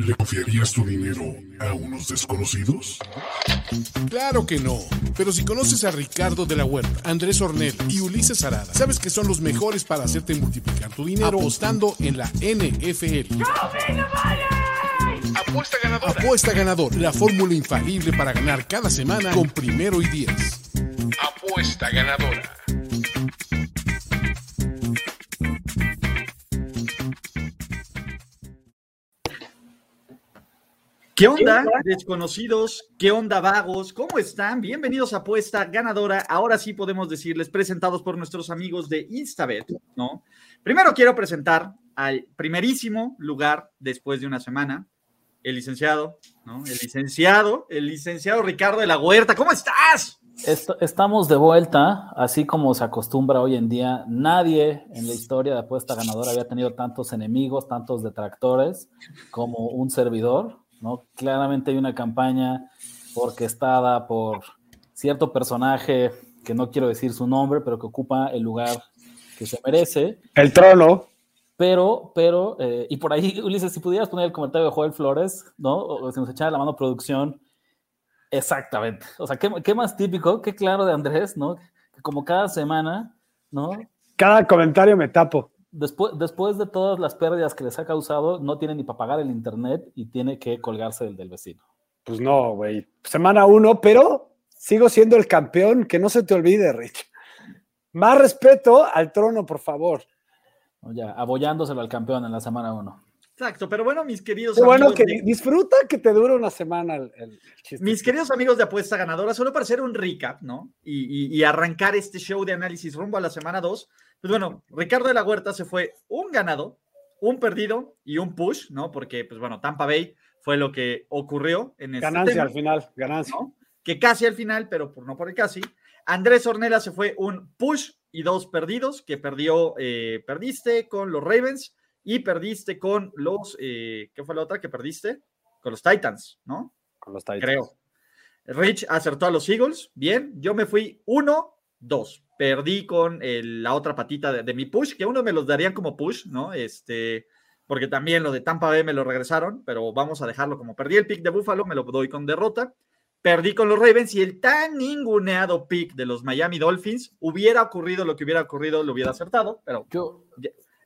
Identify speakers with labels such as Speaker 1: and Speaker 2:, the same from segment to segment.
Speaker 1: ¿Le confiarías tu dinero a unos desconocidos?
Speaker 2: Claro que no. Pero si conoces a Ricardo de la Huerta, Andrés Ornel y Ulises Arada, sabes que son los mejores para hacerte multiplicar tu dinero apostando en la NFL. Apuesta ganador. Apuesta ganador. La fórmula infalible para ganar cada semana con primero y diez. Apuesta ganadora.
Speaker 3: ¿Qué onda, desconocidos? ¿Qué onda, vagos? ¿Cómo están? Bienvenidos a Apuesta Ganadora. Ahora sí podemos decirles, presentados por nuestros amigos de Instabet, ¿no? Primero quiero presentar al primerísimo lugar después de una semana, el licenciado, ¿no? El licenciado, el licenciado Ricardo de la Huerta. ¿Cómo estás?
Speaker 4: estamos de vuelta, así como se acostumbra hoy en día. Nadie en la historia de apuesta ganadora había tenido tantos enemigos, tantos detractores como un servidor. ¿No? Claramente hay una campaña orquestada por cierto personaje que no quiero decir su nombre, pero que ocupa el lugar que se merece.
Speaker 5: El trono.
Speaker 4: Pero, pero, eh, y por ahí, Ulises, si pudieras poner el comentario de Joel Flores, ¿no? O si nos echara la mano producción, exactamente. O sea, ¿qué, ¿qué, más típico, qué claro de Andrés, ¿no? Que como cada semana, ¿no?
Speaker 5: Cada comentario me tapo
Speaker 4: después, después de todas las pérdidas que les ha causado, no tiene ni para pagar el internet y tiene que colgarse del del vecino.
Speaker 5: Pues no, güey. Semana uno, pero sigo siendo el campeón, que no se te olvide, Rich. Más respeto al trono, por favor.
Speaker 4: Ya, abollándoselo al campeón en la semana uno.
Speaker 3: Exacto, pero bueno, mis queridos
Speaker 5: amigos. Bueno, que disfruta que te dure una semana el,
Speaker 3: chiste. Mis queridos amigos de apuesta ganadora, solo para hacer un recap, ¿no? Y, y arrancar este show de análisis rumbo a la semana 2 pues bueno, Ricardo de la Huerta se fue un ganado, un perdido y un push, ¿no? Porque, pues bueno, Tampa Bay fue lo que ocurrió en este
Speaker 5: Ganancia al final, ganancia.
Speaker 3: Que casi al final, pero por, no por el casi. Andrés Ornella se fue un push y dos perdidos, que perdió, eh, perdiste con los Ravens y perdiste con los, eh, ¿qué fue la otra que perdiste? Con los Titans, ¿no?
Speaker 5: Con los Titans.
Speaker 3: Creo. Rich acertó a los Eagles, bien. Yo me fui uno, dos perdí con la otra patita de, mi push, que uno me los darían como push, ¿no? Este, porque también lo de Tampa Bay me lo regresaron, pero vamos a dejarlo como perdí el pick de Buffalo, me lo doy con derrota. Perdí con los Ravens y el tan ninguneado pick de los Miami Dolphins, hubiera ocurrido lo que hubiera ocurrido, lo hubiera acertado, pero yo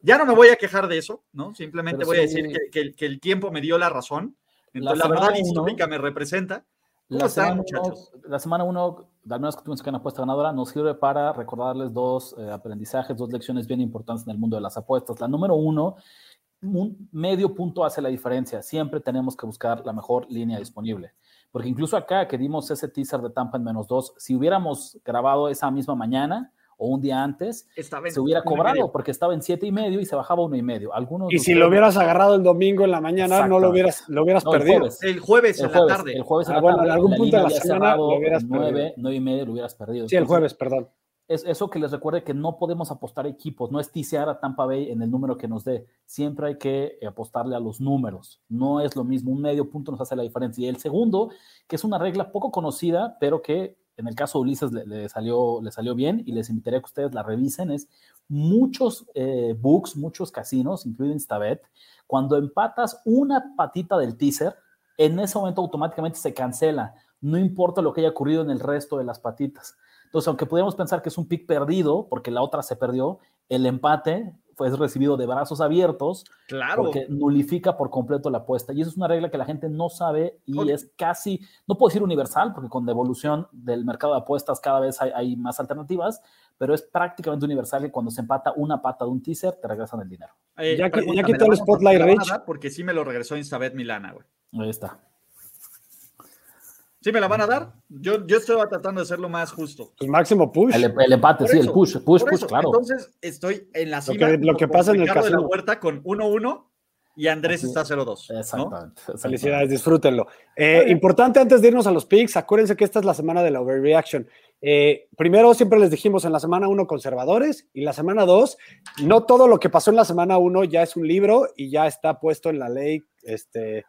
Speaker 3: ya, no me voy a quejar de eso, ¿no? Simplemente voy a decir que, el tiempo me dio la razón. Entonces, la, verdad histórica me representa.
Speaker 4: la, semana muchachos? la semana 1 al menos que que una apuesta ganadora, nos sirve para recordarles dos eh, aprendizajes, dos lecciones bien importantes en el mundo de las apuestas. La número uno, un medio punto hace la diferencia. Siempre tenemos que buscar la mejor línea disponible. Porque incluso acá que dimos ese teaser de Tampa en menos dos, si hubiéramos grabado esa misma mañana, o un día antes, se hubiera cobrado porque estaba en siete y medio y se bajaba uno y medio. Algunos
Speaker 5: y si lo hubieras agarrado el domingo en la mañana, no lo hubieras, lo hubieras perdido.
Speaker 3: El jueves, en la tarde.
Speaker 4: El jueves en
Speaker 5: ah,
Speaker 4: la tarde.
Speaker 5: En algún punto de la semana lo hubieras
Speaker 4: nueve, nueve y medio lo hubieras perdido.
Speaker 5: Sí, el jueves, perdón.
Speaker 4: Es eso que les recuerde que no podemos apostar equipos, no es tisear a Tampa Bay en el número que nos dé. Siempre hay que apostarle a los números. No es lo mismo, un medio punto nos hace la diferencia. Y el segundo, que es una regla poco conocida, pero que en el caso de Ulises le, salió, le salió bien y les invitaría que ustedes la revisen, es muchos eh, books, muchos casinos, incluido Instabet, cuando empatas una patita del teaser, en ese momento automáticamente se cancela, no importa lo que haya ocurrido en el resto de las patitas. Entonces, aunque podríamos pensar que es un pick perdido, porque la otra se perdió, el empate fue recibido de brazos abiertos,
Speaker 3: claro.
Speaker 4: porque nulifica por completo la apuesta. Y eso es una regla que la gente no sabe y es casi, no puedo decir universal, porque con devolución del mercado de apuestas cada vez hay, más alternativas, pero es prácticamente universal que cuando se empata una pata de un teaser, te regresan el dinero.
Speaker 5: Eh, ya, que, ya quitó el spotlight, Rich.
Speaker 3: Porque sí me lo regresó Instabet Milana, güey.
Speaker 4: Ahí está.
Speaker 3: ¿Sí me la van a dar? Yo, yo estoy tratando de hacerlo más justo.
Speaker 5: Pues máximo push.
Speaker 4: El, el empate,
Speaker 3: Por
Speaker 4: sí,
Speaker 3: eso,
Speaker 4: el push, push, push,
Speaker 3: eso,
Speaker 4: claro.
Speaker 3: Entonces estoy en la
Speaker 5: Lo
Speaker 3: cima.
Speaker 5: que- lo que pasa en el
Speaker 3: Ricardo de la. Huerta con 1-1 y Andrés
Speaker 4: Así-
Speaker 3: está 0-2. ¿no?
Speaker 4: Exactamente.
Speaker 5: Felicidades, disfrútenlo. Eh, importante antes de irnos a los picks, acuérdense que esta es la semana de la overreaction. Eh, primero, siempre les dijimos en la semana 1 conservadores y la semana 2, no todo lo que pasó en la semana 1 ya es un libro y ya está puesto en la ley este,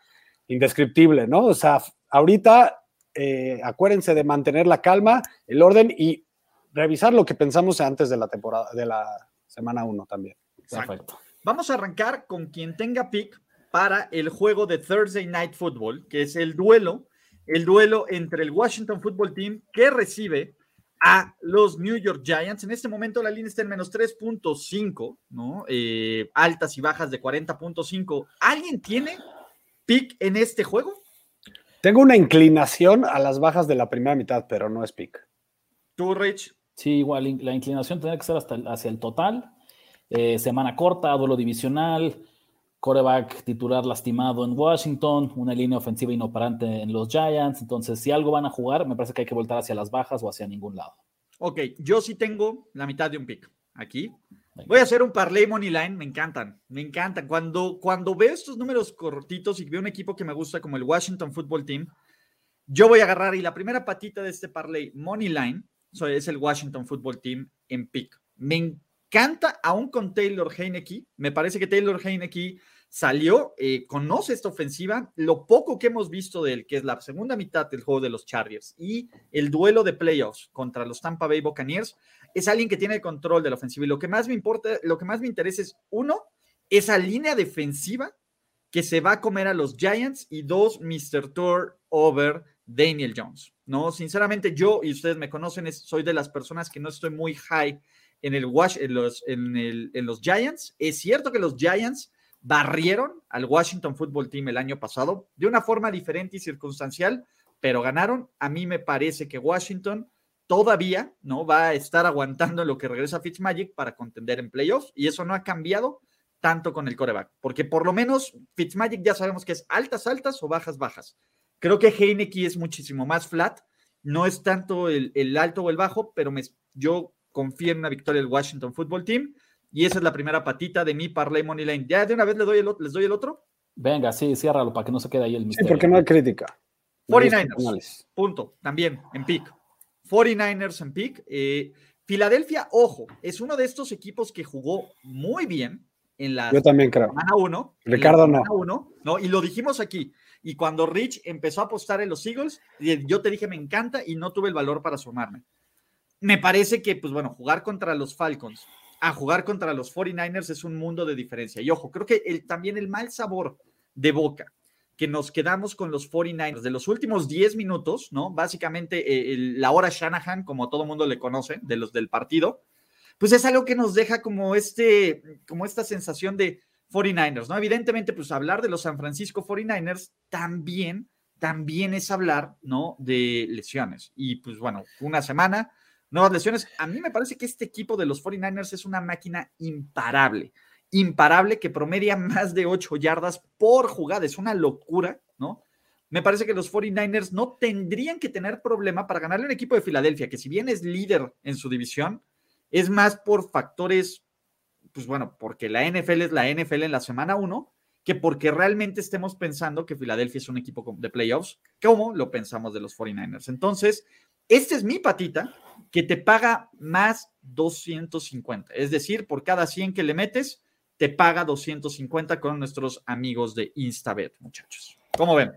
Speaker 5: indescriptible, ¿no? O sea, ahorita eh, acuérdense de mantener la calma, el orden y revisar lo que pensamos antes de la temporada, de la semana 1 también.
Speaker 3: Exacto.
Speaker 4: Perfecto.
Speaker 3: Vamos a arrancar con quien tenga pick para el juego de Thursday Night Football, que es el duelo, el duelo entre el Washington Football Team que recibe a los New York Giants. En este momento la línea está en menos 3.5, ¿no? Eh, altas y bajas de 40.5. ¿Alguien tiene pick en este juego?
Speaker 5: Tengo una inclinación a las bajas de la primera mitad, pero no es pick.
Speaker 3: Tú, Rich.
Speaker 4: Sí, igual la inclinación tendría que ser hasta el- hacia el total. Eh, semana corta, duelo divisional, coreback titular lastimado en Washington, una línea ofensiva inoperante en los Giants. Entonces, si algo van a jugar, me parece que hay que voltar hacia las bajas o hacia ningún lado.
Speaker 3: Ok, yo sí tengo la mitad de un pick aquí. Voy a hacer un parlay money line, me encantan, me encantan. Cuando, cuando veo estos números cortitos y veo un equipo que me gusta como el Washington Football Team, yo voy a agarrar y la primera patita de este parlay money line so, es el Washington Football Team en pick. Me encanta aún con Taylor Heineke, me parece que Taylor Heineke salió, eh, conoce esta ofensiva, lo poco que hemos visto de él, que es la segunda mitad del juego de los Chargers y el duelo de playoffs contra los Tampa Bay Buccaneers, es alguien que tiene el control de la ofensiva. Y lo que más me importa, lo que más me interesa es, uno, esa línea defensiva que se va a comer a los Giants y dos, Mr. Tour over Daniel Jones. No, sinceramente yo, y ustedes me conocen, soy de las personas que no estoy muy high en, el en, los, en los Giants. Es cierto que los Giants barrieron al Washington Football Team el año pasado de una forma diferente y circunstancial, pero ganaron. A mí me parece que Washington todavía no va a estar aguantando lo que regresa Fitzmagic para contender en playoffs y eso no ha cambiado tanto con el coreback, porque por lo menos Fitzmagic ya sabemos que es altas, altas o bajas, bajas. Creo que Heineke es muchísimo más flat, no es tanto el, el alto o el bajo, pero me, yo confío en una victoria del Washington Football Team y esa es la primera patita de mi parlay money line. Ya de una vez les doy el, les doy el otro.
Speaker 4: Venga, sí, ciérralo para que no se quede ahí el
Speaker 5: Sí,
Speaker 4: misterio.
Speaker 5: porque no hay crítica. No hay
Speaker 3: 49ers.
Speaker 5: análisis.
Speaker 3: Punto. También en pick. 49ers en pick. Eh, Filadelfia, ojo, es uno de estos equipos que jugó muy bien en la
Speaker 5: Yo también creo.
Speaker 3: semana 1.
Speaker 5: Ricardo no.
Speaker 3: Uno, no. Y lo dijimos aquí. Y cuando Rich empezó a apostar en los Eagles, yo te dije me encanta y no tuve el valor para sumarme. Me parece que, pues bueno, jugar contra los Falcons a jugar contra los 49ers es un mundo de diferencia. Y ojo, creo que también el mal sabor de boca que nos quedamos con los 49ers de los últimos 10 minutos, ¿no? Básicamente eh, la hora Shanahan, como todo mundo le conoce, de los del partido, pues es algo que nos deja como este, como esta sensación de 49ers, ¿no? Evidentemente, pues hablar de los San Francisco 49ers también, también es hablar, ¿no? De lesiones. Y pues bueno, una semana, nuevas lesiones. A mí me parece que este equipo de los 49ers es una máquina imparable, imparable que promedia más de 8 yardas por jugada. Es una locura, ¿no? Me parece que los 49ers no tendrían que tener problema para ganarle un equipo de Filadelfia, que si bien es líder en su división, es más por factores, pues bueno, porque la NFL es la NFL en la semana 1, que porque realmente estemos pensando que Filadelfia es un equipo de playoffs, como lo pensamos de los 49ers. Entonces, esta es mi patita que te paga más 250. Es decir, por cada 100 que le metes, te paga 250 con nuestros amigos de Instabet, muchachos. ¿Cómo ven?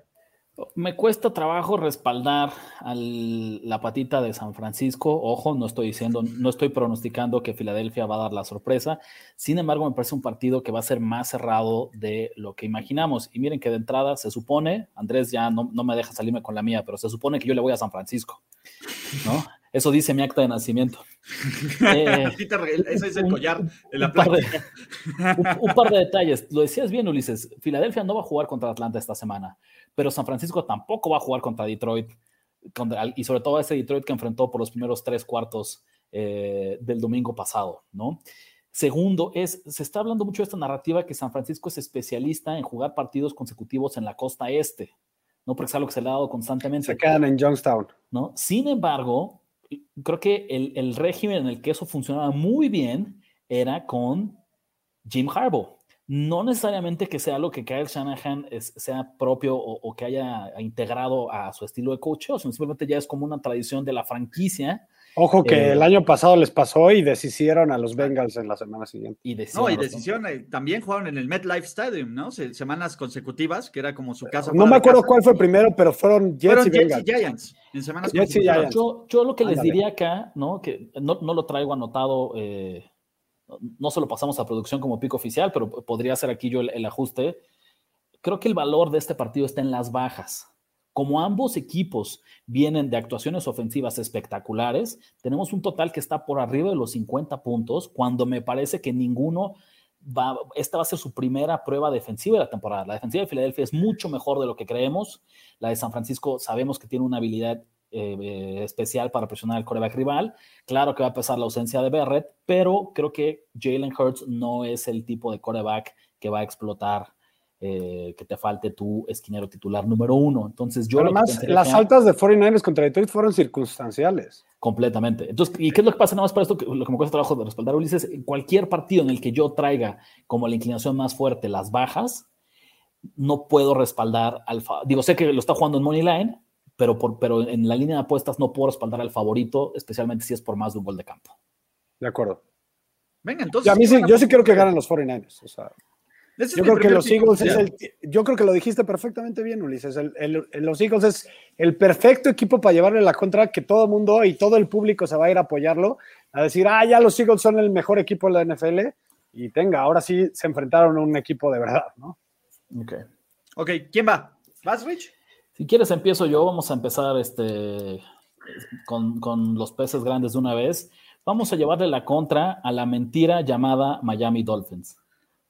Speaker 4: Me cuesta trabajo respaldar a la patita de San Francisco. Ojo, no estoy diciendo, no estoy pronosticando que Filadelfia va a dar la sorpresa. Sin embargo, me parece un partido que va a ser más cerrado de lo que imaginamos. Y miren que de entrada se supone, Andrés ya no, no me deja salirme con la mía, pero se supone que yo le voy a San Francisco. ¿no? Eso dice mi acta de nacimiento. Eh,
Speaker 3: Ese es el
Speaker 4: un-
Speaker 3: collar de la
Speaker 4: un par de- un, un par de detalles. Lo decías bien, Ulises. Filadelfia no va a jugar contra Atlanta esta semana, pero San Francisco tampoco va a jugar contra Detroit. contra- y sobre todo ese Detroit que enfrentó por los primeros tres cuartos eh, del domingo pasado, ¿no? Segundo, es, se está hablando mucho de esta narrativa que San Francisco es especialista en jugar partidos consecutivos en la costa este. ¿no? Porque es algo que se le ha dado constantemente.
Speaker 5: Se quedan en Youngstown.
Speaker 4: ¿no? Sin embargo, creo que el, el régimen en el que eso funcionaba muy bien era con Jim Harbaugh. No necesariamente que sea lo que Kyle Shanahan es, sea propio o, o, que haya integrado a su estilo de coach, sino simplemente ya es como una tradición de la franquicia.
Speaker 5: Ojo que eh, el año pasado les pasó y deshicieron a los Bengals en la semana siguiente.
Speaker 3: Y no, y decisión, eh, también jugaron en el MetLife Stadium, ¿no? Se, semanas consecutivas, que era como su casa.
Speaker 5: No me acuerdo cuál fue primero, pero fueron Jets,
Speaker 3: fueron
Speaker 5: y,
Speaker 3: Jets
Speaker 5: Bengals.
Speaker 3: y Giants. En semanas.
Speaker 4: Yo, yo, lo que les diría acá, ¿no? Que no, no lo traigo anotado. Eh, no se lo pasamos a producción como pico oficial, pero podría ser aquí yo el, el, ajuste. Creo que el valor de este partido está en las bajas. Como ambos equipos vienen de actuaciones ofensivas espectaculares, tenemos un total que está por arriba de los 50 puntos, cuando me parece que ninguno va, esta va a ser su primera prueba defensiva de la temporada. La defensiva de Filadelfia es mucho mejor de lo que creemos. La de San Francisco sabemos que tiene una habilidad eh, especial para presionar al coreback rival. Claro que va a pesar la ausencia de Barrett, pero creo que Jalen Hurts no es el tipo de coreback que va a explotar eh, que te falte tu esquinero titular número uno. Entonces, yo.
Speaker 5: Además, las altas de 49ers contra Detroit fueron circunstanciales.
Speaker 4: Completamente. Entonces, ¿y qué es lo que pasa nada más para esto? Lo que me cuesta trabajo de respaldar, Ulises, en cualquier partido en el que yo traiga como la inclinación más fuerte las bajas, no puedo respaldar al. Digo, sé que lo está jugando en Money Line, pero, por, pero en la línea de apuestas no puedo respaldar al favorito, especialmente si es por más de un gol de campo.
Speaker 5: De acuerdo.
Speaker 3: Venga, entonces.
Speaker 5: Y a mí sí, yo sí creo que ganan los 49ers. O sea, yo creo que los Eagles es el. Yo creo que lo dijiste perfectamente bien, Ulises. El, el, el, los Eagles es el perfecto equipo para llevarle la contra, que todo el mundo y todo el público se va a ir a apoyarlo, a decir, ah, ya los Eagles son el mejor equipo de la NFL. Y tenga, ahora sí se enfrentaron a un equipo de verdad, ¿no?
Speaker 4: Ok.
Speaker 3: Ok, ¿quién va? ¿Vas, Rich?
Speaker 4: Si quieres, empiezo yo. Vamos a empezar este, con, con, los peces grandes de una vez. Vamos a llevarle la contra a la mentira llamada Miami Dolphins.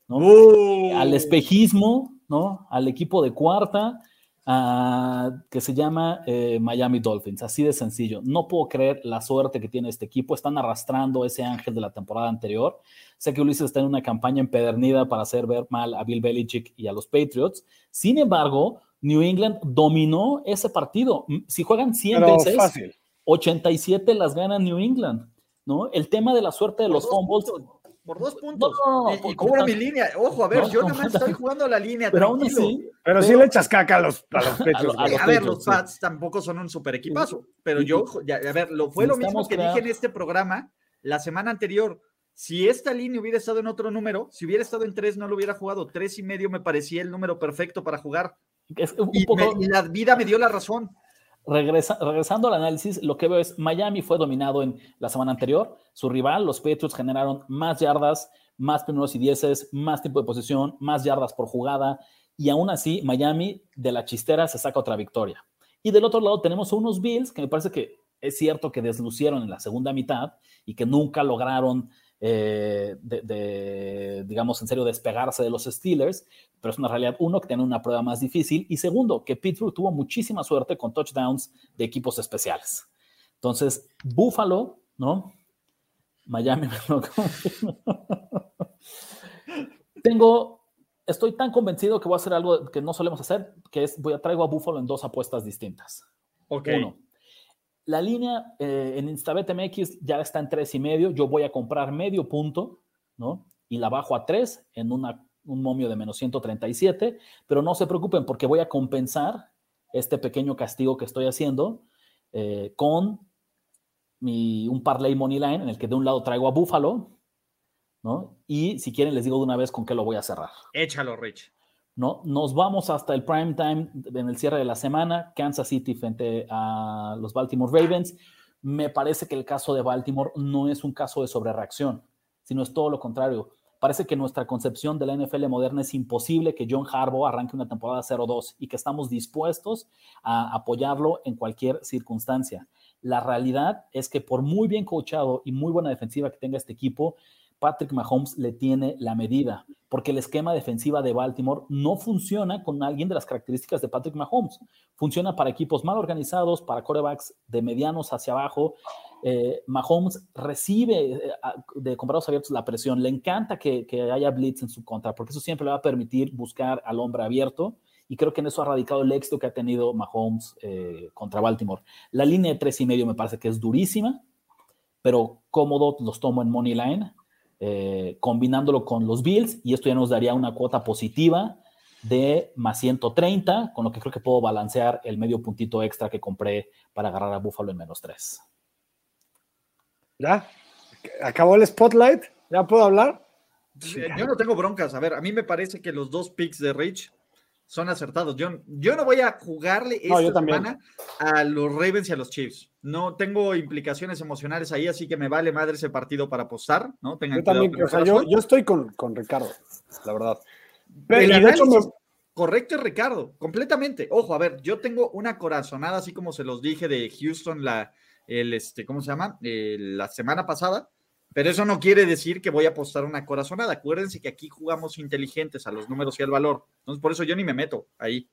Speaker 4: ¿No?
Speaker 3: Uh.
Speaker 4: Al espejismo, ¿no? Al equipo de cuarta, uh, que se llama eh, Miami Dolphins. Así de sencillo. No puedo creer la suerte que tiene este equipo. Están arrastrando ese ángel de la temporada anterior. Sé que Ulises está en una campaña empedernida para hacer ver mal a Bill Belichick y a los Patriots. Sin embargo, New England dominó ese partido. Si juegan 100
Speaker 5: Pero
Speaker 4: veces,
Speaker 5: fácil.
Speaker 4: 87 las gana New England, ¿no? El tema de la suerte de los fumbles.
Speaker 3: Por dos puntos.
Speaker 4: No, no, no,
Speaker 3: y, y cubra
Speaker 4: por-
Speaker 3: mi línea. Ojo, a ver,
Speaker 4: No,
Speaker 3: yo
Speaker 4: no,
Speaker 3: nada más
Speaker 4: no,
Speaker 3: estoy jugando la línea.
Speaker 4: Pero aún
Speaker 3: tranquilo.
Speaker 4: así,
Speaker 5: Pero sí le echas caca a los, a los pechos.
Speaker 4: a los
Speaker 3: a ver, los
Speaker 4: sí.
Speaker 3: Pats tampoco son un super equipazo, pero yo, ya, a ver, lo, fue lo mismo que
Speaker 4: crear-
Speaker 3: dije en este programa la semana anterior. Si esta línea hubiera estado en otro número, si hubiera estado en tres, no lo hubiera jugado. Tres y medio me parecía el número perfecto para jugar.
Speaker 4: es un
Speaker 3: Y,
Speaker 4: poco-
Speaker 3: me- y la vida me dio la razón.
Speaker 4: Regresa- regresando al análisis, lo que veo es Miami fue dominado en la semana anterior. Su rival, los Patriots, generaron más yardas, más primeros y dieces, más tiempo de posición, más yardas por jugada. Y aún así, Miami de la chistera se saca otra victoria. Y del otro lado tenemos unos Bills que me parece que es cierto que deslucieron en la segunda mitad y que nunca lograron, eh, de, de, digamos, en serio, despegarse de los Steelers, pero es una realidad, uno, que tiene una prueba más difícil, y segundo, que Pittsburgh tuvo muchísima suerte con touchdowns de equipos especiales. Entonces, Buffalo, ¿no? Miami me lo. Tengo, estoy tan convencido que voy a hacer algo que no solemos hacer, que es, voy a traigo a Buffalo en dos apuestas distintas.
Speaker 3: Ok.
Speaker 4: Uno, la línea eh, en Instabet MX ya está en tres y medio. Yo voy a comprar medio punto, ¿no? Y la bajo a tres en una, un momio de menos 137. Pero no se preocupen porque voy a compensar este pequeño castigo que estoy haciendo eh, con mi, un parlay money line en el que de un lado traigo a Buffalo, ¿no? Y si quieren les digo de una vez con qué lo voy a cerrar.
Speaker 3: Échalo, Rich.
Speaker 4: ¿No? Nos vamos hasta el prime time en el cierre de la semana, Kansas City frente a los Baltimore Ravens. Me parece que el caso de Baltimore no es un caso de sobrereacción, sino es todo lo contrario. Parece que nuestra concepción de la NFL moderna es imposible que John Harbaugh arranque una temporada 0-2 y que estamos dispuestos a apoyarlo en cualquier circunstancia. La realidad es que por muy bien coachado y muy buena defensiva que tenga este equipo, Patrick Mahomes le tiene la medida, porque el esquema defensiva de Baltimore no funciona con alguien de las características de Patrick Mahomes. Funciona para equipos mal organizados, para corebacks de medianos hacia abajo. Eh, Mahomes recibe eh, de comparados abiertos la presión. Le encanta que, que haya blitz en su contra, porque eso siempre le va a permitir buscar al hombre abierto y creo que en eso ha radicado el éxito que ha tenido Mahomes eh, contra Baltimore. La línea de tres y medio me parece que es durísima, pero cómodo los tomo en Money Line, eh, combinándolo con los Bills, y esto ya nos daría una cuota positiva de más 130, con lo que creo que puedo balancear el medio puntito extra que compré para agarrar a Buffalo en menos 3.
Speaker 5: ¿Ya? ¿Acabó el spotlight? ¿Ya puedo hablar?
Speaker 3: Yo no tengo broncas. A ver, a mí me parece que los dos picks de Rich son acertados. Yo, yo no voy a jugarle esta semana a los Ravens y a los Chiefs. No tengo implicaciones emocionales ahí, así que me vale madre ese partido para apostar, ¿no?
Speaker 5: yo también, o sea, yo, yo, estoy con, con, Ricardo, la verdad.
Speaker 3: Pero, correcto es Ricardo, completamente. Ojo, a ver, yo tengo una corazonada, así como se los dije de Houston, la, el, este, ¿cómo se llama? la semana pasada pero eso no quiere decir que voy a apostar una corazonada. Acuérdense que aquí jugamos inteligentes a los números y al valor. Entonces, por eso yo ni me meto ahí.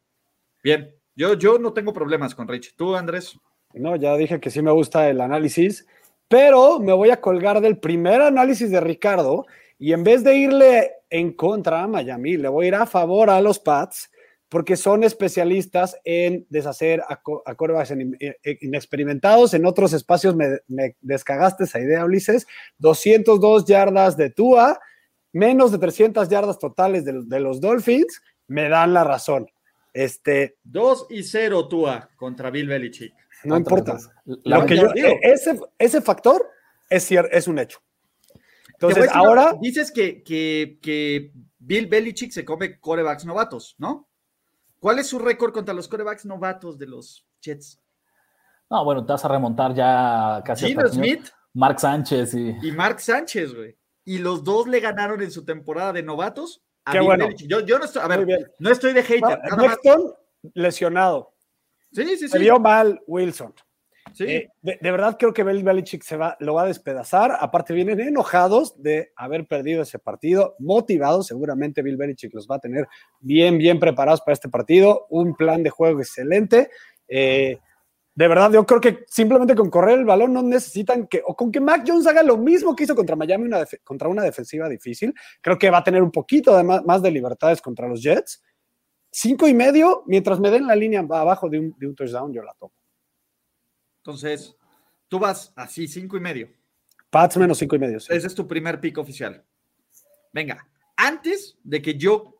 Speaker 3: Bien, yo, yo no tengo problemas con Rich. ¿Tú, Andrés?
Speaker 5: No, ya dije que sí me gusta el análisis, pero me voy a colgar del primer análisis de Ricardo y en vez de irle en contra a Miami, le voy a ir a favor a los Pats porque son especialistas en deshacer a, eh, inexperimentados. En otros espacios me, descagaste esa idea, Ulises. 202 yardas de Tua, menos de 300 yardas totales de, los Dolphins, me dan la razón. Este,
Speaker 3: 2 y 0 Tua contra Bill Belichick.
Speaker 5: No importa. Lo que yo, e, ese, ese factor es, es un hecho. Entonces, ahora.
Speaker 3: Dices que, que, que Bill Belichick se come corebacks novatos, ¿no? ¿Cuál es su récord contra los corebacks novatos de los Jets?
Speaker 4: No, bueno, te vas a remontar ya casi.
Speaker 3: Gino Smith.
Speaker 4: Mark Sánchez y.
Speaker 3: Y Mark Sánchez, güey. Y los dos le ganaron en su temporada de novatos.
Speaker 5: A Qué bueno.
Speaker 3: Yo, yo, no estoy, a ver, no estoy de hater.
Speaker 5: lesionado.
Speaker 3: Sí, sí, sí.
Speaker 5: Se vio mal Wilson. Eh, de, verdad creo que Bill Belichick se va, lo va a despedazar. Aparte, vienen enojados de haber perdido ese partido, motivados. Seguramente Bill Belichick los va a tener bien, bien preparados para este partido. Un plan de juego excelente. Eh, de verdad, yo creo que simplemente con correr el balón no necesitan que, o con que Mac Jones haga lo mismo que hizo contra Miami, una contra una defensiva difícil. Creo que va a tener un poquito más, de libertades contra los Jets. Cinco y medio, mientras me den la línea abajo de un, de un touchdown, yo la tomo.
Speaker 3: Entonces, tú vas así, cinco y medio.
Speaker 5: Pats menos cinco y medio.
Speaker 3: Ese es tu primer pick oficial. Venga, antes de que yo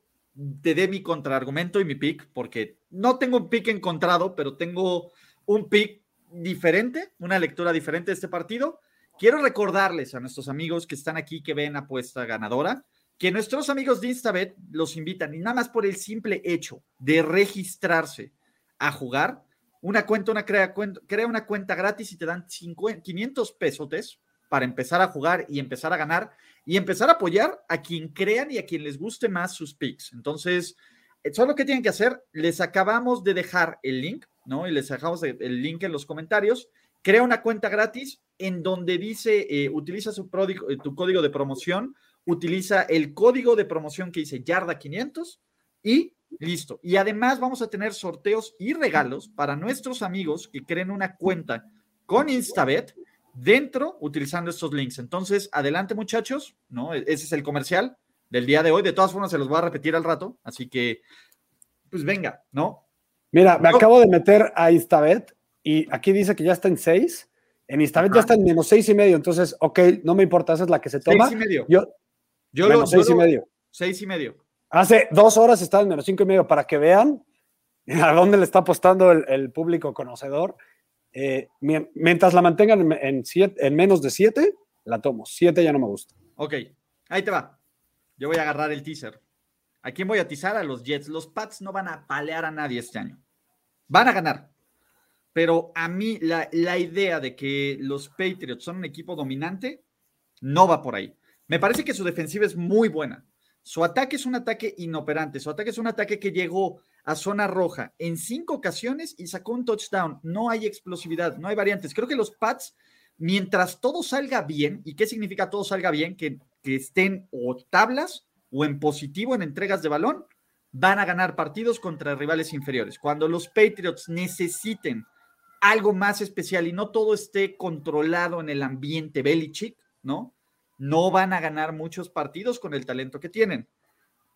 Speaker 3: te dé mi contraargumento y mi pick, porque no tengo un pick encontrado, pero tengo un pick diferente, una lectura diferente de este partido. Quiero recordarles a nuestros amigos que están aquí, que ven apuesta ganadora, que nuestros amigos de Instabet los invitan y nada más por el simple hecho de registrarse a jugar, una cuenta, una crea, crea una cuenta gratis y te dan 500 pesos para empezar a jugar y empezar a ganar y empezar a apoyar a quien crean y a quien les guste más sus picks. Entonces, eso es lo que tienen que hacer. Les acabamos de dejar el link, ¿no? Y les dejamos el link en los comentarios. Crea una cuenta gratis en donde dice, eh, utiliza su eh, tu código de promoción, utiliza el código de promoción que dice Yarda 500 y Listo. Y además vamos a tener sorteos y regalos para nuestros amigos que creen una cuenta con Instabet dentro utilizando estos links. Entonces, adelante muchachos, ¿no? E-, ese es el comercial del día de hoy. De todas formas, se los voy a repetir al rato. Así que, pues venga, ¿no?
Speaker 5: Mira, me acabo de meter a Instabet y aquí dice que ya está en 6. En Instabet ya está en menos seis y medio. Entonces, ok, no me importa, esa es la que se toma.
Speaker 3: Seis y medio.
Speaker 5: Yo,
Speaker 3: yo
Speaker 5: menos seis y medio.
Speaker 3: Seis y medio.
Speaker 5: Hace dos horas estaba en menos cinco y medio para que vean a dónde le está apostando el, público conocedor. Eh, mientras la mantengan en, en, menos de siete, la tomo. Siete ya no me gusta.
Speaker 3: Ok, ahí te va. Yo voy a agarrar el teaser. ¿A quién voy a atizar? A los Jets. Los Pats no van a palear a nadie este año. Van a ganar. Pero a mí la idea de que los Patriots son un equipo dominante no va por ahí. Me parece que su defensiva es muy buena. Su ataque es un ataque inoperante, su ataque es un ataque que llegó a zona roja en cinco ocasiones y sacó un touchdown. No hay explosividad, no hay variantes. Creo que los Pats, mientras todo salga bien, ¿y qué significa todo salga bien? Que, que estén o tablas o en positivo en entregas de balón, van a ganar partidos contra rivales inferiores. Cuando los Patriots necesiten algo más especial y no todo esté controlado en el ambiente Belichick, ¿no? No van a ganar muchos partidos con el talento que tienen.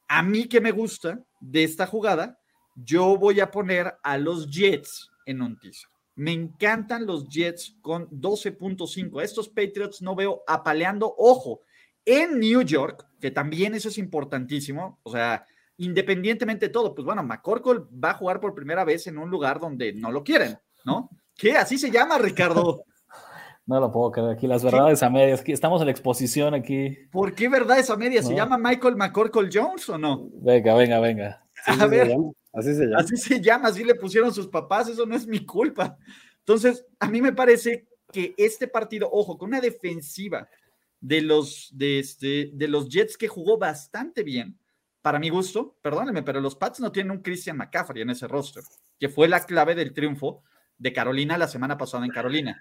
Speaker 3: A mí que me gusta de esta jugada, yo voy a poner a los Jets en un. Me encantan los Jets con 12.5. Estos Patriots no veo apaleando. Ojo, en New York, que también eso es importantísimo. O sea, independientemente de todo, pues bueno, McCorkle va a jugar por primera vez en un lugar donde no lo quieren, ¿no? ¿Qué? Así se llama, Ricardo.
Speaker 4: No lo puedo creer aquí, las verdades a medias. Estamos en la exposición aquí.
Speaker 3: ¿Por qué verdades a medias? ¿Se llama Michael McCorkle Jones o no?
Speaker 4: Venga, venga, venga.
Speaker 3: a ver, así se llama. Así se llama, así le pusieron sus papás, eso no es mi culpa. Entonces, a mí me parece que este partido, ojo, con una defensiva de los, de este, de los Jets que jugó bastante bien, para mi gusto, perdónenme, pero los Pats no tienen un Christian McCaffrey en ese roster, que fue la clave del triunfo de Carolina la semana pasada en Carolina.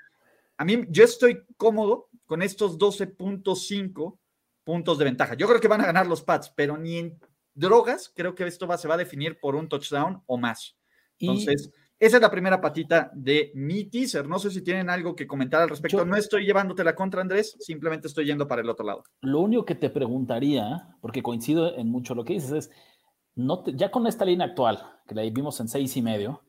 Speaker 3: A mí, yo estoy cómodo con estos 12.5 puntos de ventaja. Yo creo que van a ganar los Pats, pero ni en drogas creo que esto va, se va a definir por un touchdown o más. Entonces, esa es la primera patita de mi teaser. No sé si tienen algo que comentar al respecto. no estoy llevándote la contra, Andrés, simplemente estoy yendo para el otro lado.
Speaker 4: Lo único que te preguntaría, porque coincido en mucho lo que dices, es, no ya con esta línea actual, que la vimos en seis y medio,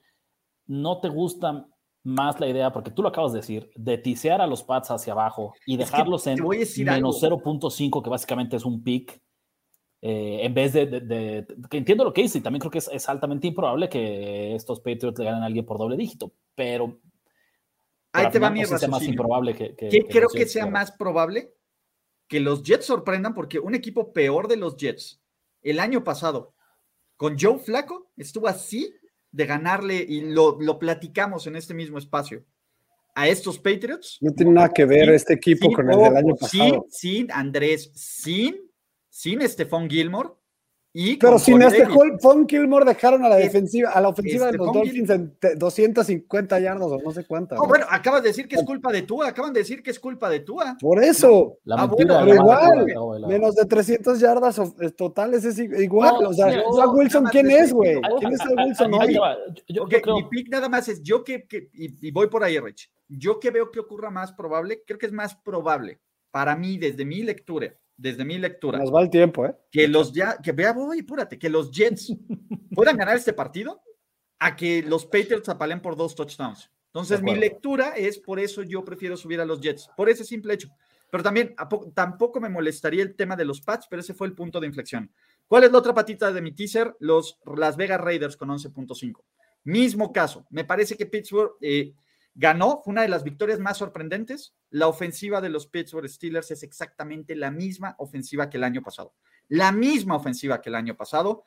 Speaker 4: ¿no te gusta más la idea, porque tú lo acabas de decir, de tisear a los pads hacia abajo y dejarlos en menos 0.5, que básicamente es un pick, eh, en vez de, que entiendo lo que dice y también creo que es, altamente improbable que estos Patriots le ganen a alguien por doble dígito, pero
Speaker 3: ahí te va mi
Speaker 4: razón. más improbable que,
Speaker 3: ¿Qué creo que sea más probable que los Jets sorprendan porque un equipo peor de los Jets el año pasado con Joe Flaco estuvo así de ganarle, y lo, platicamos en este mismo espacio, a estos Patriots.
Speaker 5: No tiene nada que ver este equipo con el del año pasado.
Speaker 3: Sin, sin Andrés, sin, sin Stephon Gilmore,
Speaker 5: pero sin este Fon Kilmore dejaron a la defensiva, a la ofensiva de los Dolphins en 250 yardos o no sé cuántas.
Speaker 3: No, bueno, acabas de decir que es culpa de Tua, acaban de decir que es culpa de Tua.
Speaker 5: Por eso. La ah, pero igual, menos de 300 yardas totales es igual. o sea, Wilson, ¿quién es, güey? ¿Quién es el Wilson hoy?
Speaker 3: Mi pick nada más es yo que, y, y voy por ahí, Rich. Yo que veo que ocurra más probable, creo que es más probable para mí, desde mi lectura, desde mi lectura.
Speaker 5: Nos va el tiempo, ¿eh?
Speaker 3: Que los ya, que vea, voy, apúrate, que los Jets puedan ganar este partido a que los Patriots apalen por dos touchdowns. Entonces, mi lectura es por eso yo prefiero subir a los Jets, por ese simple hecho. Pero también tampoco me molestaría el tema de los Pats, pero ese fue el punto de inflexión. ¿Cuál es la otra patita de mi teaser? Los Las Vegas Raiders con 11.5. Mismo caso. Me parece que Pittsburgh eh, ganó, fue una de las victorias más sorprendentes. La ofensiva de los Pittsburgh Steelers es exactamente la misma ofensiva que el año pasado. La misma ofensiva que el año pasado.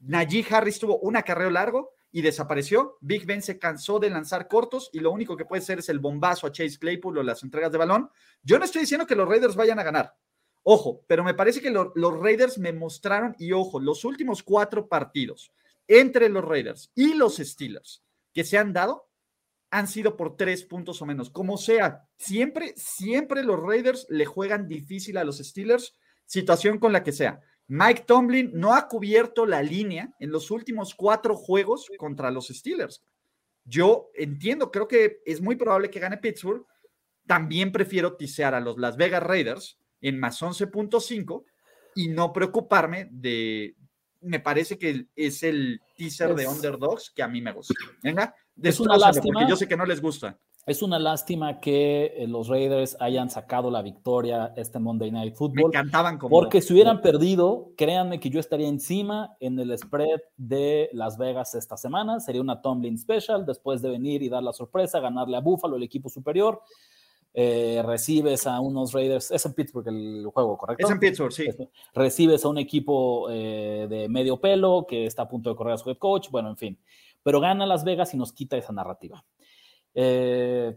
Speaker 3: Najee Harris tuvo un acarreo largo y desapareció. Big Ben se cansó de lanzar cortos y lo único que puede ser es el bombazo a Chase Claypool o las entregas de balón. Yo no estoy diciendo que los Raiders vayan a ganar. Ojo, pero me parece que los Raiders me mostraron, y ojo, los últimos cuatro partidos entre los Raiders y los Steelers que se han dado han sido por tres puntos o menos. Como sea, siempre, siempre los Raiders le juegan difícil a los Steelers, situación con la que sea. Mike Tomlin no ha cubierto la línea en los últimos cuatro juegos contra los Steelers. Yo entiendo, creo que es muy probable que gane Pittsburgh. También prefiero tisear a los Las Vegas Raiders en más 11.5 y no preocuparme de, me parece que es el teaser de underdogs que a mí me gusta. Venga,
Speaker 4: es una lástima.
Speaker 3: Porque yo sé que no les gusta.
Speaker 4: Es una lástima que eh, los Raiders hayan sacado la victoria este Monday Night Football.
Speaker 3: Me encantaban como.
Speaker 4: Porque si hubieran perdido, créanme que yo estaría encima en el spread de Las Vegas esta semana. Sería una Tomlin Special después de venir y dar la sorpresa, ganarle a Buffalo, el equipo superior. Eh, recibes a unos Raiders, es en Pittsburgh el juego, ¿correcto?
Speaker 3: Es en Pittsburgh, sí.
Speaker 4: Recibes a un equipo eh, de medio pelo que está a punto de correr a su head coach, bueno, en fin. Pero gana Las Vegas y nos quita esa narrativa. Eh,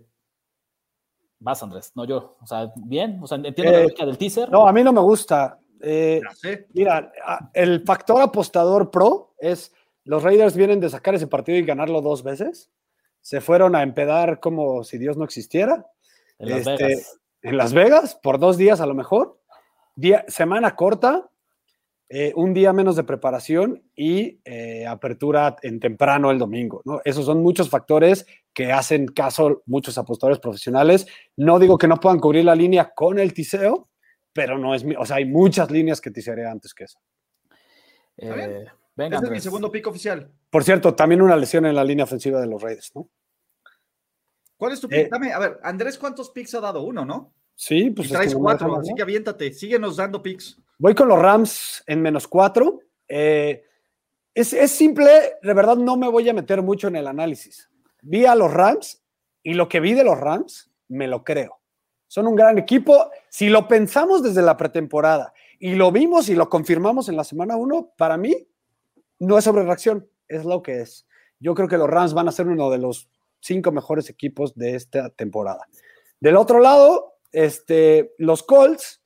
Speaker 4: vas, Andrés, no yo. O sea, bien, o sea, entiendo la lógica del teaser.
Speaker 5: No, a mí no me gusta. mira, el factor apostador pro es los Raiders vienen de sacar ese partido y ganarlo dos veces. Se fueron a empedar como si Dios no existiera
Speaker 4: en Las este, Vegas.
Speaker 5: En Las Vegas, por dos días a lo mejor. Día, semana corta, eh, un día menos de preparación y eh, apertura en temprano el domingo. ¿no? Esos son muchos factores que hacen caso muchos apostadores profesionales. No digo que no puedan cubrir la línea con el tiseo, pero no es, o sea, hay muchas líneas que tisearé antes que eso.
Speaker 4: Eh,
Speaker 3: Venga, Ese es mi segundo pick oficial.
Speaker 5: Por cierto, también una lesión en la línea ofensiva de los Raiders, ¿no?
Speaker 3: ¿Cuál es tu pick? Eh, Dame, a ver, Andrés, ¿cuántos picks ha dado? Uno, ¿no?
Speaker 5: Sí, pues.
Speaker 3: Y traes cuatro, así que aviéntate, síguenos dando picks.
Speaker 5: Voy con los Rams en menos cuatro. Eh, es, es, simple, de verdad no me voy a meter mucho en el análisis. Vi a los Rams y lo que vi de los Rams, me lo creo. Son un gran equipo. Si lo pensamos desde la pretemporada y lo vimos y lo confirmamos en la semana uno, para mí no es sobre reacción, es lo que es. Yo creo que los Rams van a ser uno de los cinco mejores equipos de esta temporada. Del otro lado, este, los Colts,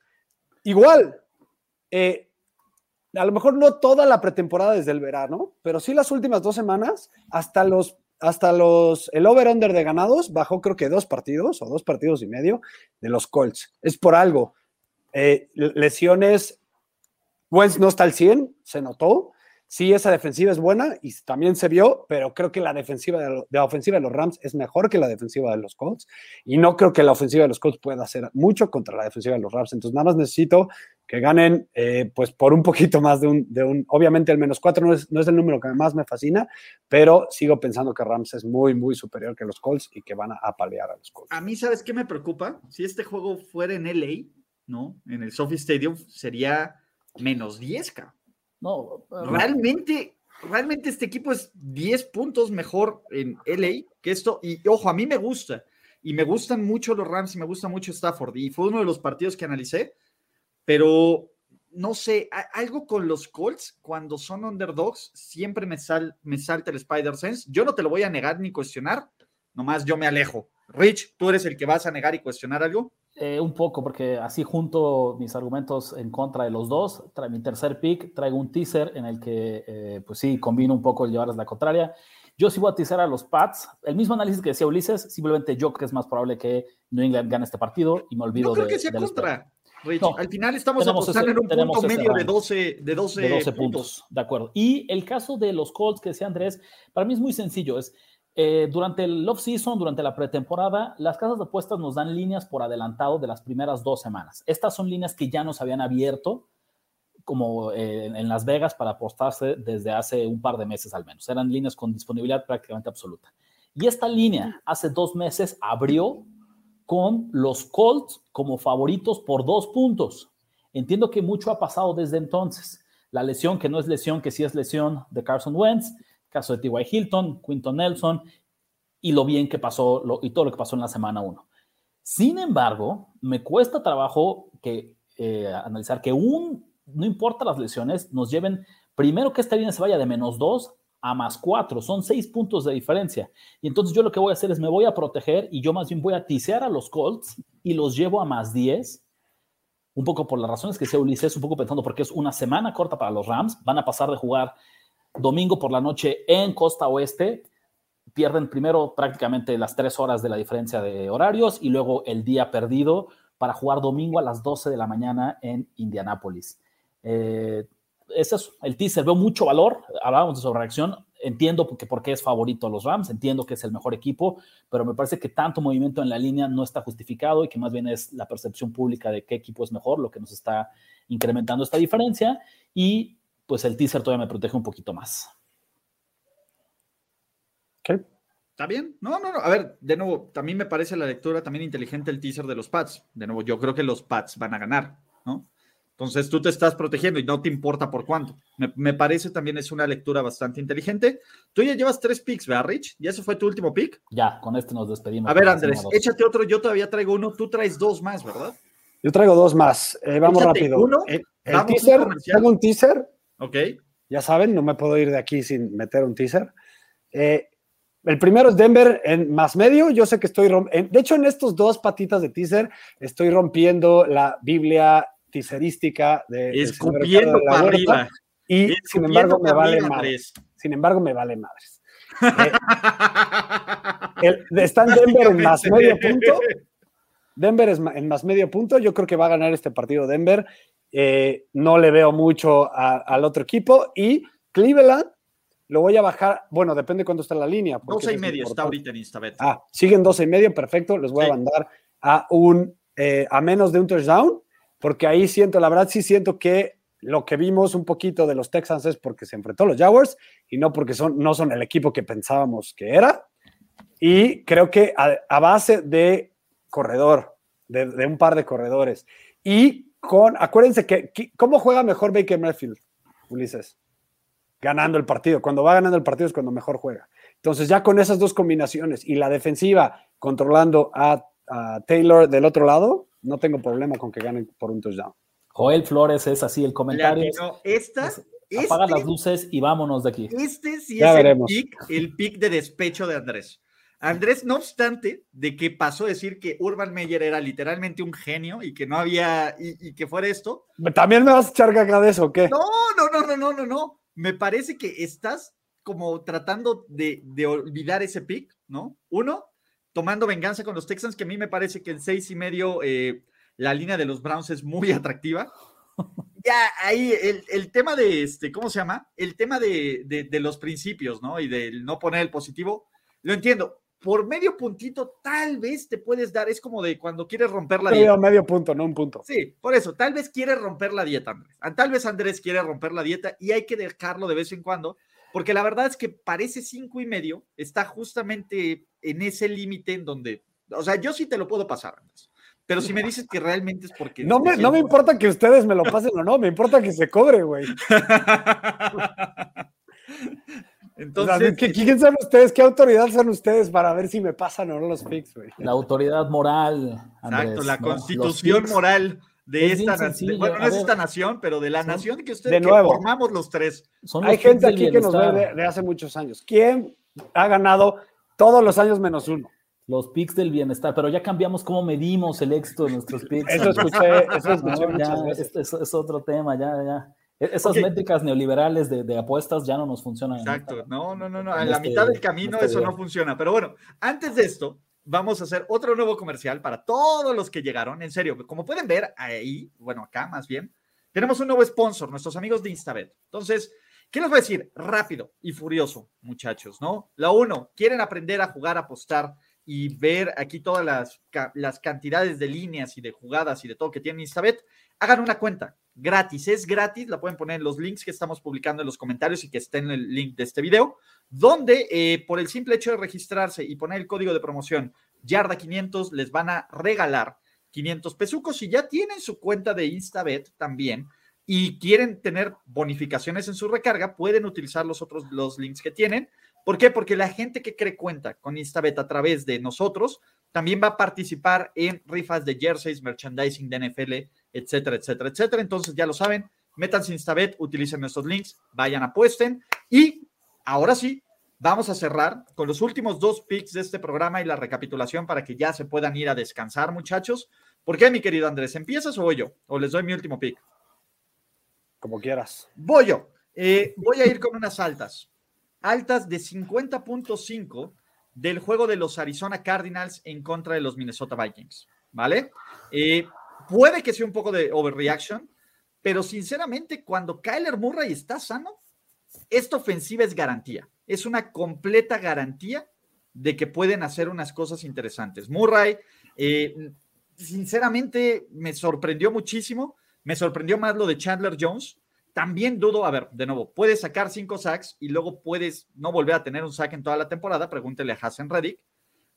Speaker 5: igual. Eh, a lo mejor no toda la pretemporada desde el verano, pero sí las últimas dos semanas, hasta los, hasta los, el over-under de ganados bajó creo que dos partidos o dos partidos y medio de los Colts. Es por algo. Eh, lesiones, Wentz no está al 100, se notó. Sí, esa defensiva es buena y también se vio, pero creo que la defensiva de, ofensiva de los Rams es mejor que la defensiva de los Colts y no creo que la ofensiva de los Colts pueda hacer mucho contra la defensiva de los Rams. Entonces, nada más necesito que ganen, eh, pues por un poquito más de un, de un obviamente el menos cuatro no es, no es el número que más me fascina, pero sigo pensando que Rams es muy, muy superior que los Colts y que van a apalear a los Colts.
Speaker 3: A mí, ¿sabes qué me preocupa? Si este juego fuera en LA, ¿no? En el Sophie Stadium, sería menos 10, cabrón. No, realmente, realmente este equipo es 10 puntos mejor en LA que esto. Y ojo, a mí me gusta. Y me gustan mucho los Rams y me gusta mucho Stafford. Y fue uno de los partidos que analicé. Pero no sé, algo con los Colts, cuando son underdogs, siempre me, sal, me salta el Spider-Sense. Yo no te lo voy a negar ni cuestionar, nomás yo me alejo. Rich, ¿tú eres el que vas a negar y cuestionar algo?
Speaker 4: Eh, un poco, porque así junto mis argumentos en contra de los dos, mi tercer pick, traigo un teaser en el que, eh, pues sí, combino un poco el llevarles la contraria. Yo sí voy a teaser a los Pats. El mismo análisis que decía Ulises, simplemente yo creo que es más probable que New England gane este partido y me olvido
Speaker 3: no creo que sea contra. Al final estamos apostando en un punto medio de 12, de 12, puntos.
Speaker 4: De acuerdo. Y el caso de los Colts que decía Andrés, para mí es muy sencillo. Es eh, durante el off-season, durante la pretemporada, las casas de apuestas nos dan líneas por adelantado de las primeras dos semanas. Estas son líneas que ya nos habían abierto como eh, en Las Vegas para apostarse desde hace un par de meses al menos. Eran líneas con disponibilidad prácticamente absoluta. Y esta línea hace dos meses abrió con los Colts como favoritos por dos puntos. Entiendo que mucho ha pasado desde entonces. La lesión, que no es lesión, que sí es lesión de Carson Wentz, caso de T.Y. Hilton, Quinton Nelson y lo bien que pasó y todo lo que pasó en la semana 1. Sin embargo, me cuesta trabajo que, eh, analizar que un, no importa las lesiones, nos lleven primero que esta línea se vaya de menos 2 a más 4, son 6 puntos de diferencia. Y entonces yo lo que voy a hacer es me voy a proteger y yo más bien voy a tisear a los Colts y los llevo a más 10 un poco por las razones que sea Ulises, un poco pensando porque es una semana corta para los Rams, van a pasar de jugar domingo por la noche en Costa Oeste. Pierden primero prácticamente las tres horas de la diferencia de horarios y luego el día perdido para jugar domingo a las 12 de la mañana en Indianápolis. Eh, ese es el teaser. Veo mucho valor. Hablábamos de su reacción. Entiendo porque, porque es favorito a los Rams, entiendo que es el mejor equipo, pero me parece que tanto movimiento en la línea no está justificado y que más bien es la percepción pública de qué equipo es mejor lo que nos está incrementando esta diferencia. Y pues el teaser todavía me protege un poquito más.
Speaker 5: ¿Qué?
Speaker 3: ¿Está bien? No, no, no. A ver, de nuevo, también me parece la lectura también inteligente el teaser de los Pats. De nuevo, yo creo que los Pats van a ganar, ¿no? Entonces tú te estás protegiendo y no te importa por cuánto. Me, parece también es una lectura bastante inteligente. Tú ya llevas tres picks, ¿verdad, Rich? ¿Y ese fue tu último pick?
Speaker 4: Ya, con este nos despedimos.
Speaker 3: A ver, Andrés, échate otro. Yo todavía traigo uno. Tú traes dos más, ¿verdad?
Speaker 5: Yo traigo dos más. Eh, vamos rápido.
Speaker 3: Uno,
Speaker 5: el, teaser, tengo un teaser
Speaker 3: Ok.
Speaker 5: Ya saben, no me puedo ir de aquí sin meter un teaser. Eh, el primero es Denver en más medio. Yo sé que estoy rompiendo. De hecho, en estos dos patitas de teaser estoy rompiendo la Biblia teaserística de.
Speaker 3: Escupiendo para arriba.
Speaker 5: Y sin embargo, me vale madres. Sin embargo, me vale madres. Eh, están Denver en más medio punto. Denver es en más medio punto. Yo creo que va a ganar este partido Denver. Eh, no le veo mucho al otro equipo. Y Cleveland lo voy a bajar, bueno, depende cuánto está la línea.
Speaker 3: 12 y medio está ahorita en Instabet.
Speaker 5: Ah, siguen 12 y medio, perfecto. Les voy a mandar a un, eh, a menos de un touchdown, porque ahí siento, la verdad sí siento que lo que vimos un poquito de los Texans es porque se enfrentó a los Jaguars y no porque son, no son el equipo que pensábamos que era. Y creo que a, base de corredor, de, un par de corredores, y con, acuérdense que, ¿cómo juega mejor Baker Mayfield, Ulises? Ganando el partido. Cuando va ganando el partido es cuando mejor juega. Entonces, ya con esas dos combinaciones y la defensiva controlando a, Taylor del otro lado, no tengo problema con que ganen por un touchdown.
Speaker 4: Joel Flores es así el comentario.
Speaker 3: esta,
Speaker 4: apaga las este luces y vámonos de aquí.
Speaker 3: Este sí es el pick, el pick de despecho de Andrés. Andrés, no obstante de que pasó a decir que Urban Meyer era literalmente un genio y que no había, y, que fuera esto.
Speaker 5: ¿También me vas a echar caca de eso o qué?
Speaker 3: No, no, no, no, no, no, no. Me parece que estás como tratando de, olvidar ese pick, ¿no? Uno, tomando venganza con los Texans, que a mí me parece que el seis y medio, eh, la línea de los Browns es muy atractiva. Ya, ahí el, tema de este, ¿cómo se llama? El tema de, de, los principios, ¿no? Y del no poner el positivo, lo entiendo. Por medio puntito, tal vez te puedes dar, es como de cuando quieres romper la
Speaker 5: dieta. Medio punto, no un punto.
Speaker 3: Sí, por eso, tal vez quieres romper la dieta, Andrés. Tal vez Andrés quiere romper la dieta y hay que dejarlo de vez en cuando porque la verdad es que parece cinco y medio, está justamente en ese límite en donde, o sea, yo sí te lo puedo pasar, Pero si me dices que realmente es porque...
Speaker 5: No me, no me importa que ustedes me lo pasen o no, me importa que se cobre, güey. Entonces, ¿quién sabe ustedes? ¿Qué autoridad son ustedes para ver si me pasan o no los picks, güey?
Speaker 4: La autoridad moral.
Speaker 3: Exacto, la constitución moral de esta nación, bueno, no es esta nación, pero de la nación que ustedes formamos los tres.
Speaker 5: Hay gente aquí que nos ve de, hace muchos años. ¿Quién ha ganado todos los años menos uno?
Speaker 4: Los picks del bienestar, pero ya cambiamos cómo medimos el éxito de nuestros picks.
Speaker 5: Eso escuché, eso escuché
Speaker 4: Es, otro tema, ya, ya. E, esas métricas neoliberales de, apuestas ya no nos funcionan.
Speaker 3: Exacto, no, no, no, no. En, la este mitad del camino este eso no funciona. Pero bueno, antes de esto, vamos a hacer otro nuevo comercial para todos los que llegaron. En serio, como pueden ver ahí, bueno, acá más bien, tenemos un nuevo sponsor, nuestros amigos de Instabet. Entonces, ¿qué les voy a decir? Rápido y furioso, muchachos, ¿no? La uno, quieren aprender a jugar, a apostar y ver aquí todas las, las cantidades de líneas y de jugadas y de todo que tiene Instabet, hagan una cuenta gratis, es gratis, la pueden poner en los links que estamos publicando en los comentarios y que estén en el link de este video, donde eh, por el simple hecho de registrarse y poner el código de promoción Yarda 500 les van a regalar 500 pesucos si ya tienen su cuenta de Instabet también y quieren tener bonificaciones en su recarga, pueden utilizar los otros los links que tienen. ¿Por qué? Porque la gente que cree cuenta con Instabet a través de nosotros también va a participar en rifas de jerseys, merchandising de NFL, etcétera, etcétera, etcétera. Entonces ya lo saben, métanse Instabet, utilicen nuestros links, vayan, apuesten y ahora sí, vamos a cerrar con los últimos dos picks de este programa y la recapitulación para que ya se puedan ir a descansar, muchachos. ¿Por qué, mi querido Andrés? ¿Empiezas o voy yo? ¿O les doy mi último pick?
Speaker 5: Como quieras.
Speaker 3: Voy yo. Eh, voy a ir con unas altas. Altas de 50.5 del juego de los Arizona Cardinals en contra de los Minnesota Vikings. ¿Vale? Eh, puede que sea un poco de overreaction, pero sinceramente, cuando Kyler Murray está sano, esta ofensiva es garantía. Es una completa garantía de que pueden hacer unas cosas interesantes. Murray, eh, sinceramente, me sorprendió muchísimo. Me sorprendió más lo de Chandler Jones. También dudo, a ver, de nuevo, puedes sacar cinco sacks y luego puedes no volver a tener un sack en toda la temporada. Pregúntele a Hassan Reddick.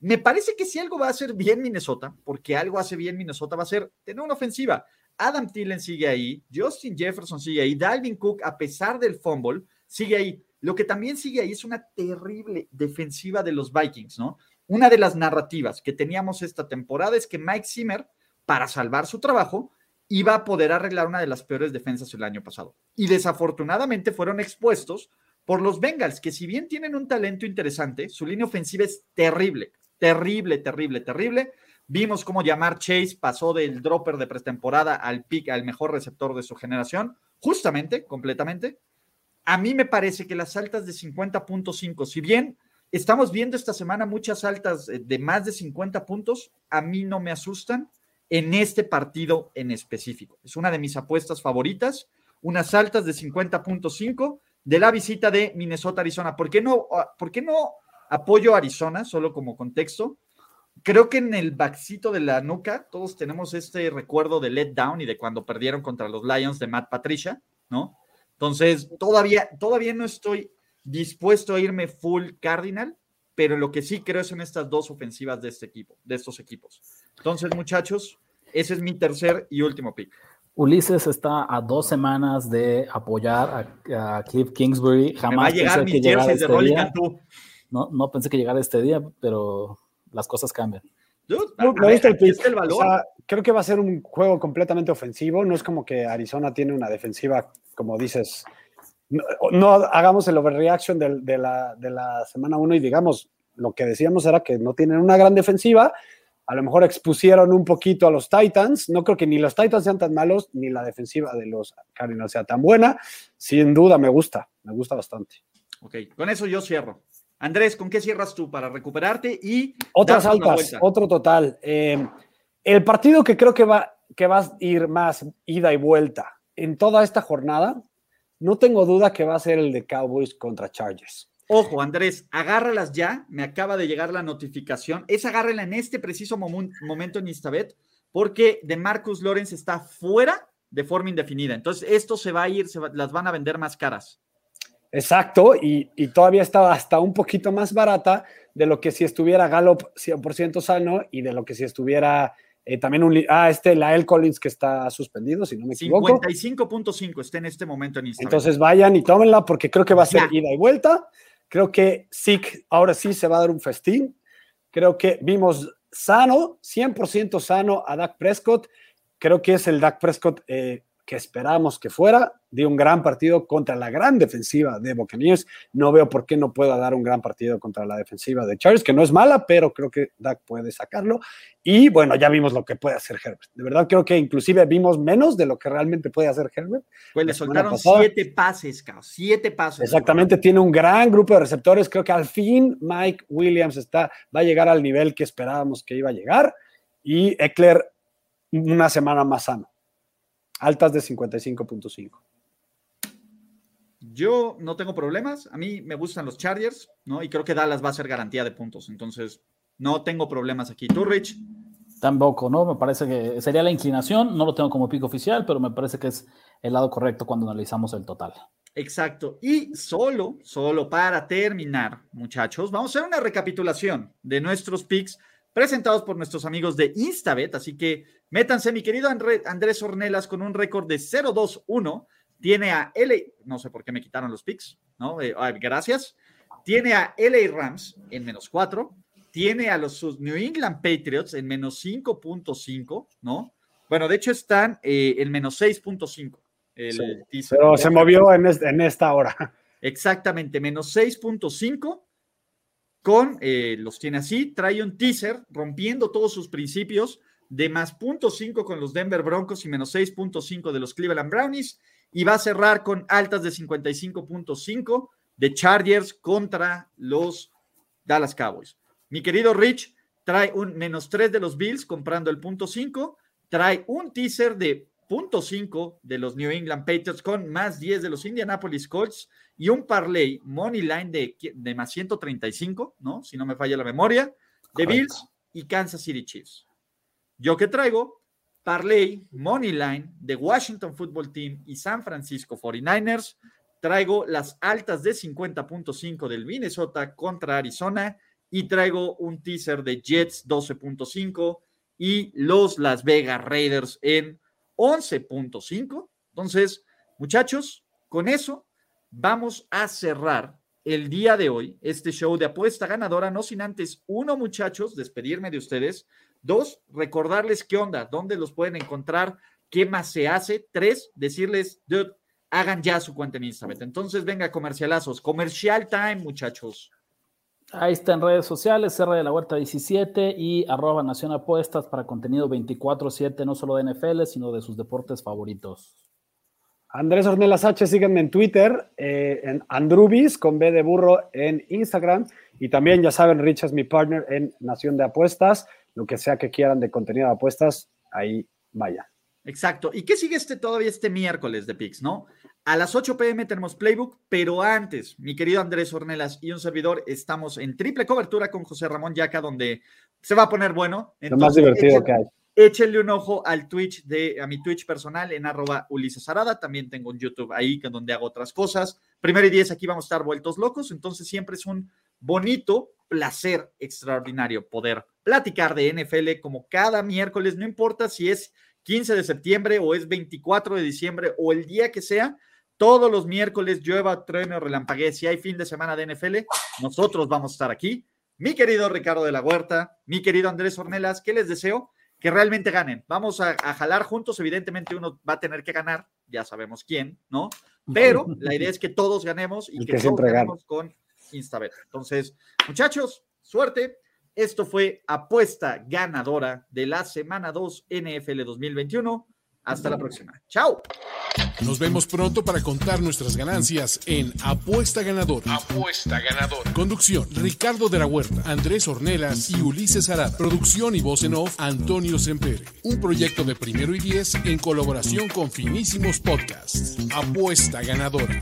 Speaker 3: Me parece que si algo va a hacer bien Minnesota, porque algo hace bien Minnesota, va a ser tener una ofensiva. Adam Thielen sigue ahí, Justin Jefferson sigue ahí, Dalvin Cook, a pesar del fumble, sigue ahí. Lo que también sigue ahí es una terrible defensiva de los Vikings, ¿no? Una de las narrativas que teníamos esta temporada es que Mike Zimmer, para salvar su trabajo, iba a poder arreglar una de las peores defensas el año pasado. Y desafortunadamente fueron expuestos por los Bengals, que si bien tienen un talento interesante, su línea ofensiva es terrible terrible, terrible, terrible. Vimos cómo llamar Chase pasó del dropper de pretemporada al pick, al mejor receptor de su generación, justamente, completamente. A mí me parece que las altas de 50.5, si bien estamos viendo esta semana muchas altas de más de 50 puntos, a mí no me asustan en este partido en específico. Es una de mis apuestas favoritas, unas altas de 50.5 de la visita de Minnesota, Arizona. ¿Por qué no, por qué no Apoyo a Arizona, solo como contexto. Creo que en el backcito de la nuca todos tenemos este recuerdo de let down y de cuando perdieron contra los Lions de Matt Patricia. ¿no? Entonces, todavía, todavía no estoy dispuesto a irme full Cardinal, pero lo que sí creo es en estas dos ofensivas de este equipo, de estos equipos. Entonces, muchachos, ese es mi tercer y último pick.
Speaker 4: Ulises está a dos semanas de apoyar a, Cliff Kingsbury. Jamás
Speaker 3: va a llegar
Speaker 4: pensé que llegara
Speaker 3: de
Speaker 4: este
Speaker 3: Rolly. Cantú.
Speaker 4: No, no pensé que llegara este día, pero las cosas cambian.
Speaker 3: Dude,
Speaker 5: No,
Speaker 3: a
Speaker 5: ¿no
Speaker 3: ver,
Speaker 5: viste el O
Speaker 3: valor.
Speaker 5: sea, creo que va a ser un juego completamente ofensivo. No es como que Arizona tiene una defensiva, como dices. No, no hagamos el overreaction del- de, la, de la semana 1 y digamos, lo que decíamos era que no tienen una gran defensiva. A lo mejor expusieron un poquito a los Titans. No creo que ni los Titans sean tan malos, ni la defensiva de los Cardinals sea tan buena. Sin duda, me gusta, me gusta bastante.
Speaker 3: Ok, con eso yo cierro. Andrés, ¿con qué cierras tú para recuperarte y
Speaker 5: Otras altas, otro total. Eh, el partido que creo que va, que va a ir más ida y vuelta en toda esta jornada, no tengo duda que va a ser el de Cowboys contra Chargers.
Speaker 3: Ojo, Andrés, agárralas ya. Me acaba de llegar la notificación. Es agárrala en este preciso momen- momento en Instabet, porque de Marcus Lawrence está fuera de forma indefinida. Entonces, esto se va a ir, se va- las van a vender más caras.
Speaker 5: Exacto, y, y todavía está hasta un poquito más barata de lo que si estuviera Gallup 100% sano y de lo que si estuviera eh, también un... Ah, este, Lael Collins que está suspendido, si no me equivoco.
Speaker 3: 55.5 está en este momento en Instabet.
Speaker 5: Entonces vayan y tómenla porque creo que va a ser
Speaker 3: Ya.
Speaker 5: ida y vuelta. Creo que Zeke ahora sí se va a dar un festín. Creo que vimos sano, 100% sano a Dak Prescott. Creo que es el Dak Prescott eh, que esperábamos que fuera. Dio un gran partido contra la gran defensiva de Buccaneers. No veo por qué no pueda dar un gran partido contra la defensiva de Chargers, que no es mala, pero creo que Dak puede sacarlo. Y bueno, ya vimos lo que puede hacer Herbert. De verdad creo que inclusive vimos menos de lo que realmente puede hacer Herbert.
Speaker 3: Pues le soltaron siete pases, cabrón. Siete pases.
Speaker 5: Exactamente, tiene un gran grupo de receptores. Creo que al fin Mike Williams está, va a llegar al nivel que esperábamos que iba a llegar. Y Eckler una semana más sano. Altas de 55.5.
Speaker 3: Yo no tengo problemas. A mí me gustan los Chargers, ¿no? Y creo que Dallas va a ser garantía de puntos. Entonces, no tengo problemas aquí. ¿Tú, Rich?
Speaker 4: Tampoco, ¿no? Me parece que sería la inclinación, no lo tengo como pico oficial, pero me parece que es el lado correcto cuando analizamos el total.
Speaker 3: Exacto. Y solo, solo para terminar, muchachos, vamos a hacer una recapitulación de nuestros picks presentados por nuestros amigos de Instabet. Así que métanse, mi querido André- Andrés Ornelas, con un récord de 0-2-1. Tiene a LA, no sé por qué me quitaron los picks, ¿no? Eh, ay, gracias. Tiene a LA Rams en menos 4. Tiene a los New England Patriots en menos 5.5, ¿no? Bueno, de hecho están eh, en menos 6.5. El
Speaker 5: Sí,
Speaker 3: teaser.
Speaker 5: Pero se movió en, es- en esta hora.
Speaker 3: Exactamente, menos 6.5 con, eh, los tiene así, trae un teaser rompiendo todos sus principios de más 0.5 con los Denver Broncos y menos 6.5 de los Cleveland Brownies y va a cerrar con altas de 55.5 de Chargers contra los Dallas Cowboys. Mi querido Rich trae un menos 3 de los Bills comprando el punto 5, trae un teaser de punto 5 de los New England Patriots con más 10 de los Indianapolis Colts y un parlay money line de, de más 135, ¿no? Si no me falla la memoria, de
Speaker 4: Correcto.
Speaker 3: Bills y Kansas City Chiefs. Yo que traigo parlay money line de Washington Football Team y San Francisco 49ers. Traigo las altas de 50.5 del Minnesota contra Arizona y traigo un teaser de Jets 12.5 y los Las Vegas Raiders en 11.5. Entonces, muchachos, con eso vamos a cerrar el día de hoy este show de apuesta ganadora, no sin antes, uno, muchachos, despedirme de ustedes. Dos, recordarles qué onda, dónde los pueden encontrar, qué más se hace. Tres, decirles, hagan ya su cuenta en Instagram. Entonces, venga, comercialazos. Comercial time, muchachos.
Speaker 4: Ahí está en redes sociales, R de la Huerta 17 y arroba Nación Apuestas para contenido 24-7, no solo de NFL, sino de sus deportes favoritos.
Speaker 5: Andrés Ornelas H, síganme en Twitter, eh, en Andrubis con B de burro en Instagram. Y también, ya saben, Rich es mi partner en Nación de Apuestas. Lo que sea que quieran de contenido de apuestas, ahí vaya.
Speaker 3: Exacto. ¿Y qué sigue este todavía este miércoles de Pix, no? A las 8 pm tenemos Playbook, pero antes, mi querido Andrés Ornelas y un servidor, estamos en triple cobertura con José Ramón Yaca, donde se va a poner bueno.
Speaker 5: Lo más divertido que hay.
Speaker 3: Échenle un ojo al Twitch de, a mi Twitch personal en arroba Ulises Arada. También tengo un YouTube ahí donde hago otras cosas. Primero y diez aquí vamos a estar vueltos locos. Entonces siempre es un bonito placer extraordinario poder platicar de NFL como cada miércoles, no importa si es 15 de septiembre o es 24 de diciembre o el día que sea, todos los miércoles llueva, trueno, relampaguee, si hay fin de semana de NFL, nosotros vamos a estar aquí. Mi querido Ricardo de la Huerta, mi querido Andrés Ornelas, ¿qué les deseo? Que realmente ganen. Vamos a, a jalar juntos, evidentemente uno va a tener que ganar, ya sabemos quién, ¿no? Pero la idea es que todos ganemos y que,
Speaker 5: que
Speaker 3: todos ganemos con Instabet. Entonces, muchachos, suerte. Esto fue apuesta ganadora de la semana 2 NFL 2021. Hasta la próxima. Chao.
Speaker 2: Nos vemos pronto para contar nuestras ganancias en Apuesta Ganadora. Apuesta Ganadora. Conducción: Ricardo de la Huerta, Andrés Ornelas y Ulises Arad. Producción y voz en off: Antonio Sempere. Un proyecto de primero y diez en colaboración con Finísimos Podcasts. Apuesta Ganadora.